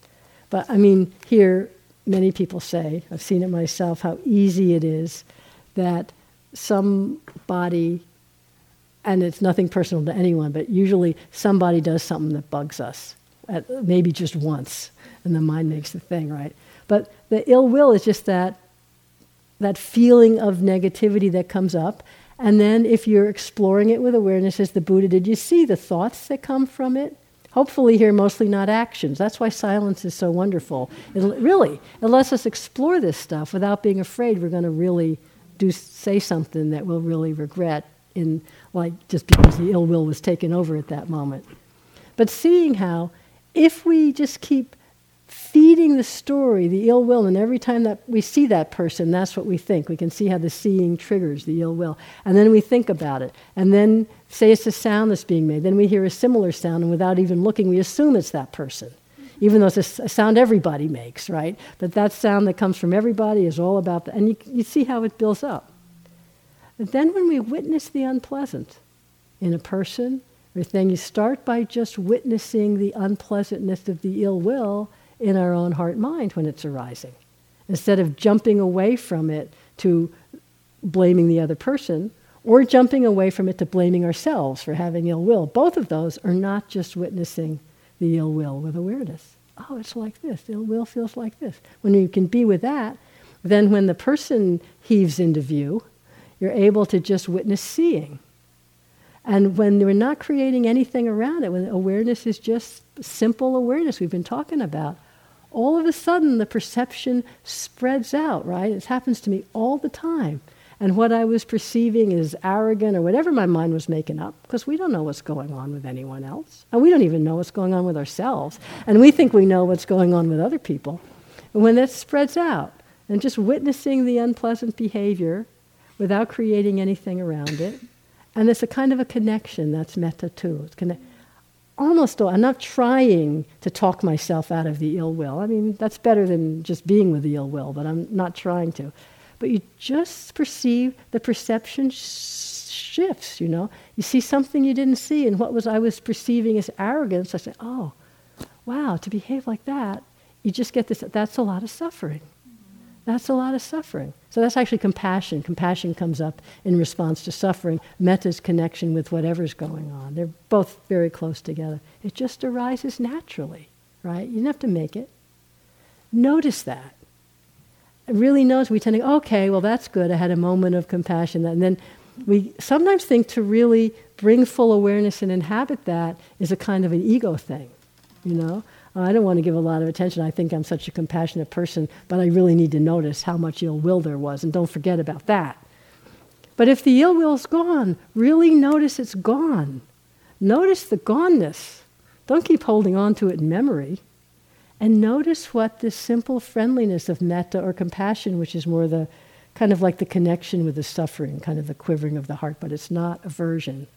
But I mean, here, many people say, I've seen it myself, how easy it is that somebody, and it's nothing personal to anyone, but usually somebody does something that bugs us, at, maybe just once, and the mind makes the thing, right? But the ill will is just that that feeling of negativity that comes up. And then if you're exploring it with awareness as the Buddha did, you see the thoughts that come from it. Hopefully, here mostly not actions. That's why silence is so wonderful. It, really, it lets us explore this stuff without being afraid we're going to really do say something that we'll really regret in like just because the ill will was taken over at that moment. But seeing how if we just keep feeding the story, the ill will, and every time that we see that person, that's what we think. We can see how the seeing triggers the ill will. And then we think about it. And then say it's a sound that's being made. Then we hear a similar sound, and without even looking, we assume it's that person. Even though it's a, sound everybody makes, right? But that sound that comes from everybody is all about that. And you, you see how it builds up. Then when we witness the unpleasant in a person or thing, you start by just witnessing the unpleasantness of the ill will in our own heart mind when it's arising. Instead of jumping away from it to blaming the other person, or jumping away from it to blaming ourselves for having ill will. Both of those are not just witnessing the ill will with awareness. Oh, it's like this. Ill will feels like this. When you can be with that, then when the person heaves into view, you're able to just witness seeing. And when we're not creating anything around it, when awareness is just simple awareness we've been talking about, all of a sudden the perception spreads out, right? It happens to me all the time. And what I was perceiving as arrogant or whatever my mind was making up, because we don't know what's going on with anyone else. And we don't even know what's going on with ourselves. And we think we know what's going on with other people. And when that spreads out, and just witnessing the unpleasant behavior without creating anything around it, and there's a kind of a connection that's metta too. It's connect- almost I'm not trying to talk myself out of the ill will. I mean, that's better than just being with the ill will, but I'm not trying to. But you just perceive the perception sh- shifts, you know. You see something you didn't see, and what was I was perceiving as arrogance, I say, oh, wow, to behave like that, you just get this, that's a lot of suffering. That's a lot of suffering. So that's actually compassion. Compassion comes up in response to suffering. Metta's connection with whatever's going on. They're both very close together. It just arises naturally, right? You don't have to make it. Notice that. Really knows, We tend to, okay, well, that's good. I had a moment of compassion. And then we sometimes think to really bring full awareness and inhabit that is a kind of an ego thing, you know? Uh, I don't want to give a lot of attention. I think I'm such a compassionate person, but I really need to notice how much ill will there was, and don't forget about that. But if the ill will's gone, really notice it's gone. Notice the goneness. Don't keep holding on to it in memory. And notice what this simple friendliness of metta or compassion, which is more the kind of like the connection with the suffering, kind of the quivering of the heart, but it's not aversion.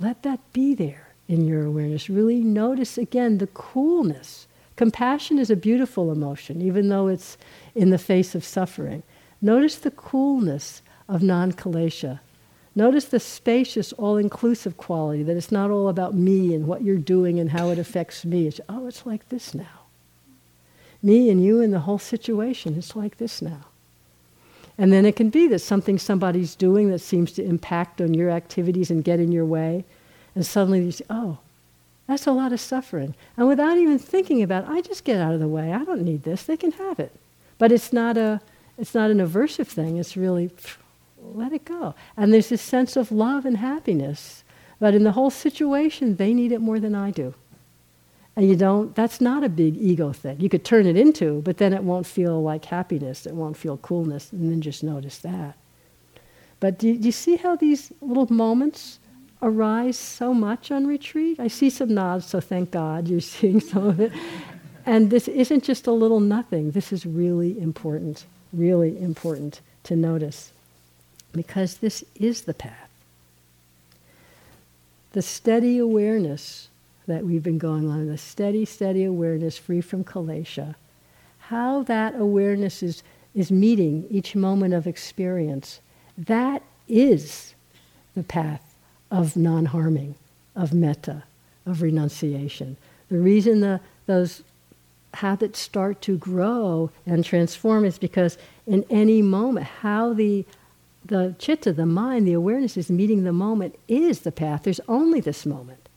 Let that be there in your awareness. Really notice again the coolness. Compassion is a beautiful emotion, even though it's in the face of suffering. Notice the coolness of non kilesha. Notice the spacious, all inclusive quality that it's not all about me and what you're doing and how it affects me. It's, oh, it's like this now. Me and you and the whole situation, it's like this now. And then it can be that something somebody's doing that seems to impact on your activities and get in your way. And suddenly you say, oh, that's a lot of suffering. And without even thinking about it, I just get out of the way. I don't need this. They can have it. But it's not, a, it's not an aversive thing. It's really, let it go. And there's this sense of love and happiness. But in the whole situation, they need it more than I do. And you don't, that's not a big ego thing. You could turn it into, but then it won't feel like happiness. It won't feel coolness. And then just notice that. But do you, see how these little moments arise so much on retreat? I see some nods, so thank God you're seeing some of it. And this isn't just a little nothing. This is really important, really important to notice. Because this is the path. The steady awareness that we've been going on, the steady, steady awareness free from kilesha, how that awareness is, is meeting each moment of experience, that is the path of non harming, of metta, of renunciation. The reason the, those habits start to grow and transform is because in any moment, how the the chitta, the mind, the awareness is meeting the moment is the path. There's only this moment.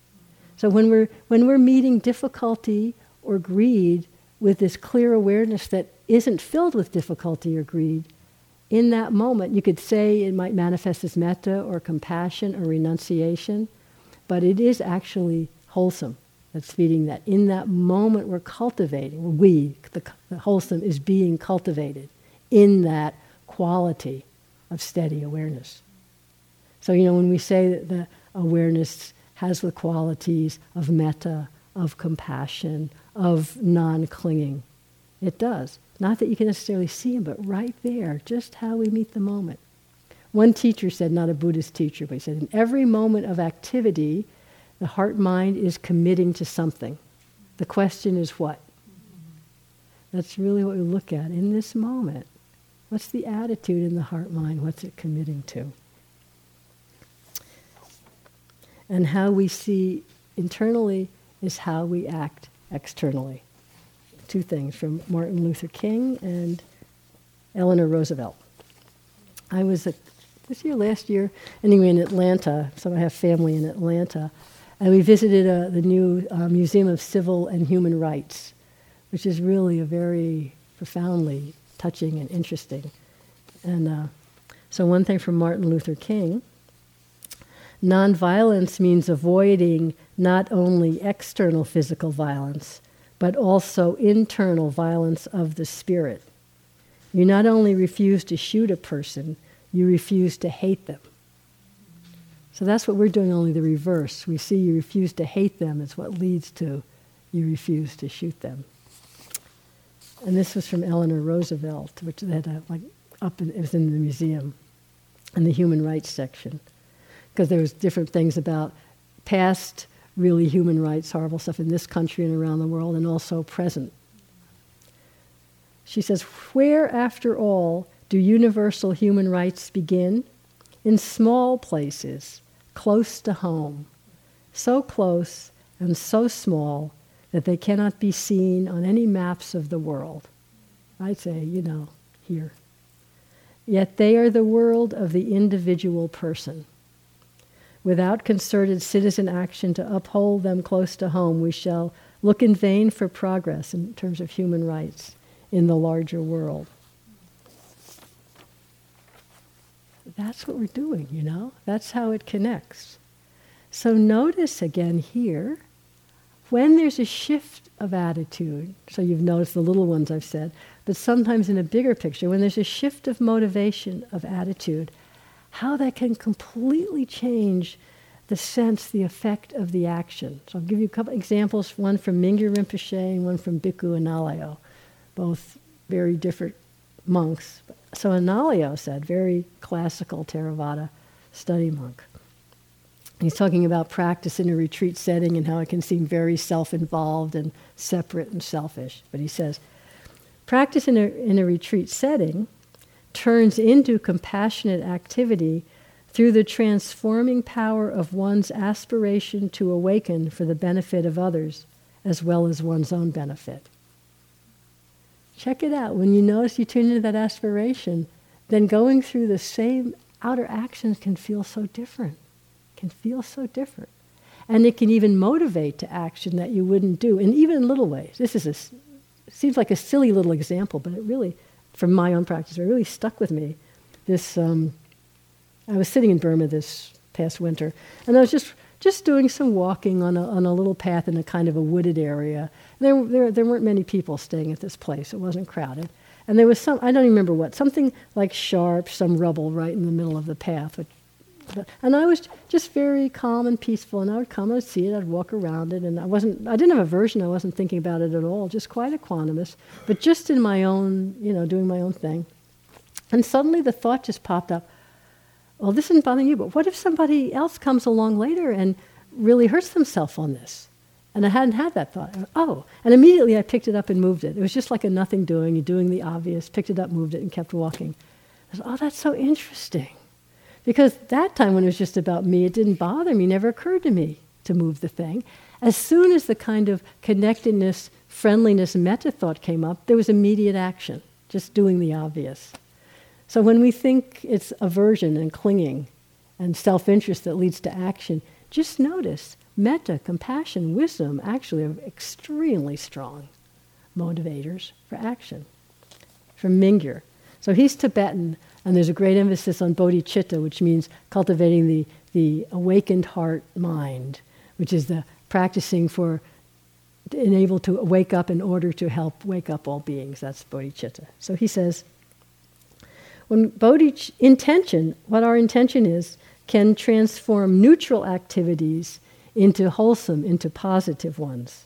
So when we're, when we're meeting difficulty or greed with this clear awareness that isn't filled with difficulty or greed, in that moment, you could say it might manifest as metta or compassion or renunciation, but it is actually wholesome that's feeding that. In that moment, we're cultivating, we, the, the wholesome, is being cultivated in that quality of steady awareness. So, you know, when we say that the awareness has the qualities of metta, of compassion, of non clinging. It does. Not that you can necessarily see him, but right there, just how we meet the moment. One teacher said, not a Buddhist teacher, but he said, in every moment of activity, the heart mind is committing to something. The question is what? That's really what we look at in this moment. What's the attitude in the heart mind? What's it committing to? And how we see internally is how we act externally. Two things from Martin Luther King and Eleanor Roosevelt. I was this year, last year, anyway, in Atlanta. So I have family in Atlanta. And we visited uh, the new uh, Museum of Civil and Human Rights, which is really a very profoundly touching and interesting. And uh, so, one thing from Martin Luther King Nonviolence means avoiding not only external physical violence, but also internal violence of the spirit. You not only refuse to shoot a person, you refuse to hate them. So that's what we're doing, only the reverse. We see you refuse to hate them, it's what leads to you refuse to shoot them. And this was from Eleanor Roosevelt, which they had a, like up in, it was in the museum, in the human rights section because there was different things about past really human rights, horrible stuff in this country and around the world, and also present. She says, Where, after all, do universal human rights begin? In small places, close to home, so close and so small that they cannot be seen on any maps of the world. I'd say, you know, here. Yet they are the world of the individual person. Without concerted citizen action to uphold them close to home, we shall look in vain for progress in terms of human rights in the larger world. That's what we're doing, you know? That's how it connects. So notice again here, when there's a shift of attitude, so you've noticed the little ones I've said, but sometimes in a bigger picture, when there's a shift of motivation, of attitude, how that can completely change the sense, the effect of the action. So I'll give you a couple examples, one from Mingyur Rinpoche and one from Bhikkhu Analayo, both very different monks. So Analayo said, very classical Theravada study monk. He's talking about practice in a retreat setting and how it can seem very self involved and separate and selfish. But he says, practice in a, in a retreat setting turns into compassionate activity through the transforming power of one's aspiration to awaken for the benefit of others as well as one's own benefit. Check it out. When you notice you tune into that aspiration, then going through the same outer actions can feel so different, can feel so different. And it can even motivate to action that you wouldn't do, and even in little ways. This is a, seems like a silly little example, but it really, from my own practice, it really stuck with me. This, um, I was sitting in Burma this past winter, and I was just just doing some walking on a, on a little path in a kind of a wooded area. There, there, there weren't many people staying at this place. It wasn't crowded. And there was some, I don't remember what, something like sharp, some rubble right in the middle of the path. Which, and I was just very calm and peaceful. And I would come, I'd see it, I'd walk around it. And I wasn't, I didn't have aversion, I wasn't thinking about it at all, just quite equanimous. But just in my own, you know, doing my own thing. And suddenly the thought just popped up, well, this isn't bothering you, but what if somebody else comes along later and really hurts themselves on this? And I hadn't had that thought. Oh, and immediately I picked it up and moved it. It was just like a nothing doing, you're doing the obvious, picked it up, moved it, and kept walking. I said, oh, that's so interesting. Because that time when it was just about me, it didn't bother me, never occurred to me to move the thing. As soon as the kind of connectedness, friendliness, metta thought came up, there was immediate action, just doing the obvious. So when we think it's aversion and clinging and self interest that leads to action, just notice metta, compassion, wisdom actually are extremely strong motivators for action. From Mingyur. So he's Tibetan, and there's a great emphasis on bodhicitta, which means cultivating the, the awakened heart mind, which is the practicing for enable to wake up in order to help wake up all beings. That's bodhicitta. So he says, when bodhi intention, what our intention is, can transform neutral activities into wholesome, into positive ones.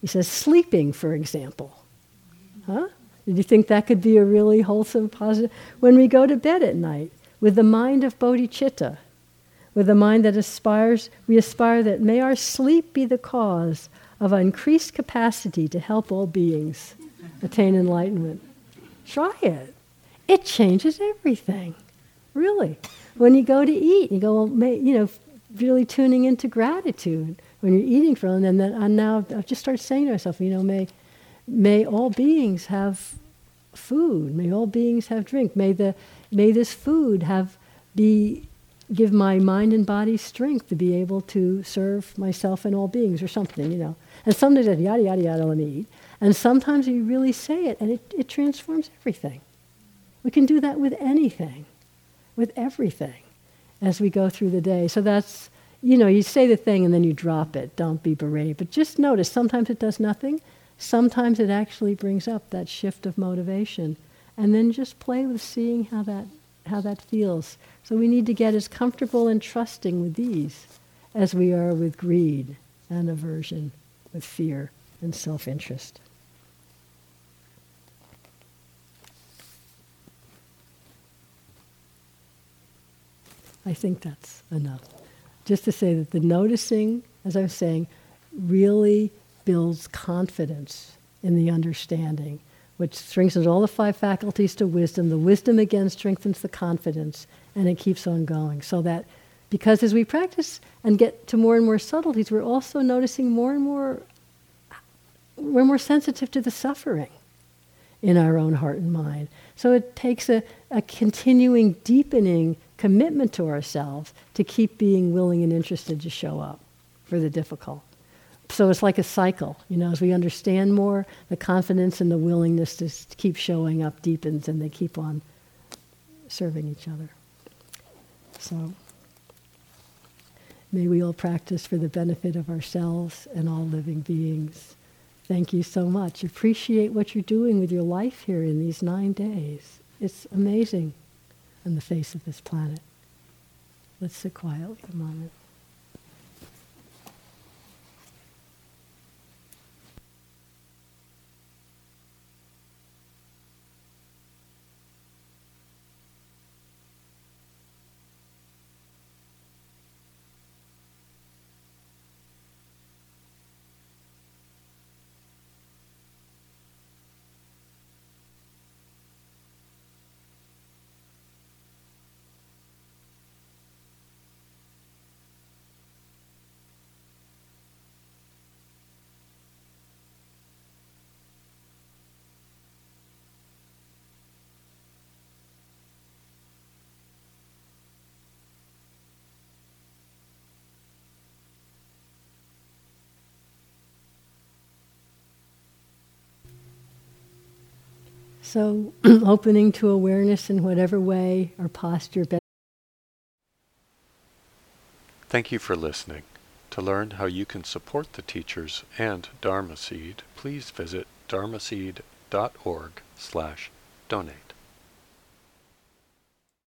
He says, sleeping, for example. Huh? Did you think that could be a really wholesome, positive? When we go to bed at night with the mind of bodhicitta, with a mind that aspires, we aspire that may our sleep be the cause of increased capacity to help all beings attain enlightenment. Try it. It changes everything, really. When you go to eat, you go, well, you know, really tuning into gratitude when you're eating from, and then I now I just start saying to myself, you know, may, may all beings have food. May all beings have drink. May the, may this food have be give my mind and body strength to be able to serve myself and all beings or something, you know. And sometimes yada yada yada let me eat. And sometimes you really say it and it, it transforms everything. We can do that with anything, with everything, as we go through the day. So that's, you know, you say the thing and then you drop it. Don't be berated. But just notice sometimes it does nothing, sometimes it actually brings up that shift of motivation. And then just play with seeing how that, how that feels. So we need to get as comfortable and trusting with these as we are with greed and aversion, with fear and self interest. I think that's enough. Just to say that the noticing, as I was saying, really builds confidence in the understanding, which strengthens all the five faculties to wisdom. The wisdom again strengthens the confidence, and it keeps on going. So that because as we practice and get to more and more subtleties, we're also noticing more and more, we're more sensitive to the suffering in our own heart and mind. So it takes a, a continuing deepening commitment to ourselves to keep being willing and interested to show up for the difficult. So it's like a cycle, you know, as we understand more, the confidence and the willingness to keep showing up deepens and they keep on serving each other. So may we all practice for the benefit of ourselves and all living beings. Thank you so much. Appreciate what you're doing with your life here in these nine days. It's amazing on the face of this planet. Let's sit quietly a moment. So, opening to awareness in whatever way or posture. Thank you for listening. To learn how you can support the teachers and Dharma Seed, please visit dharmaseed.org slash donate.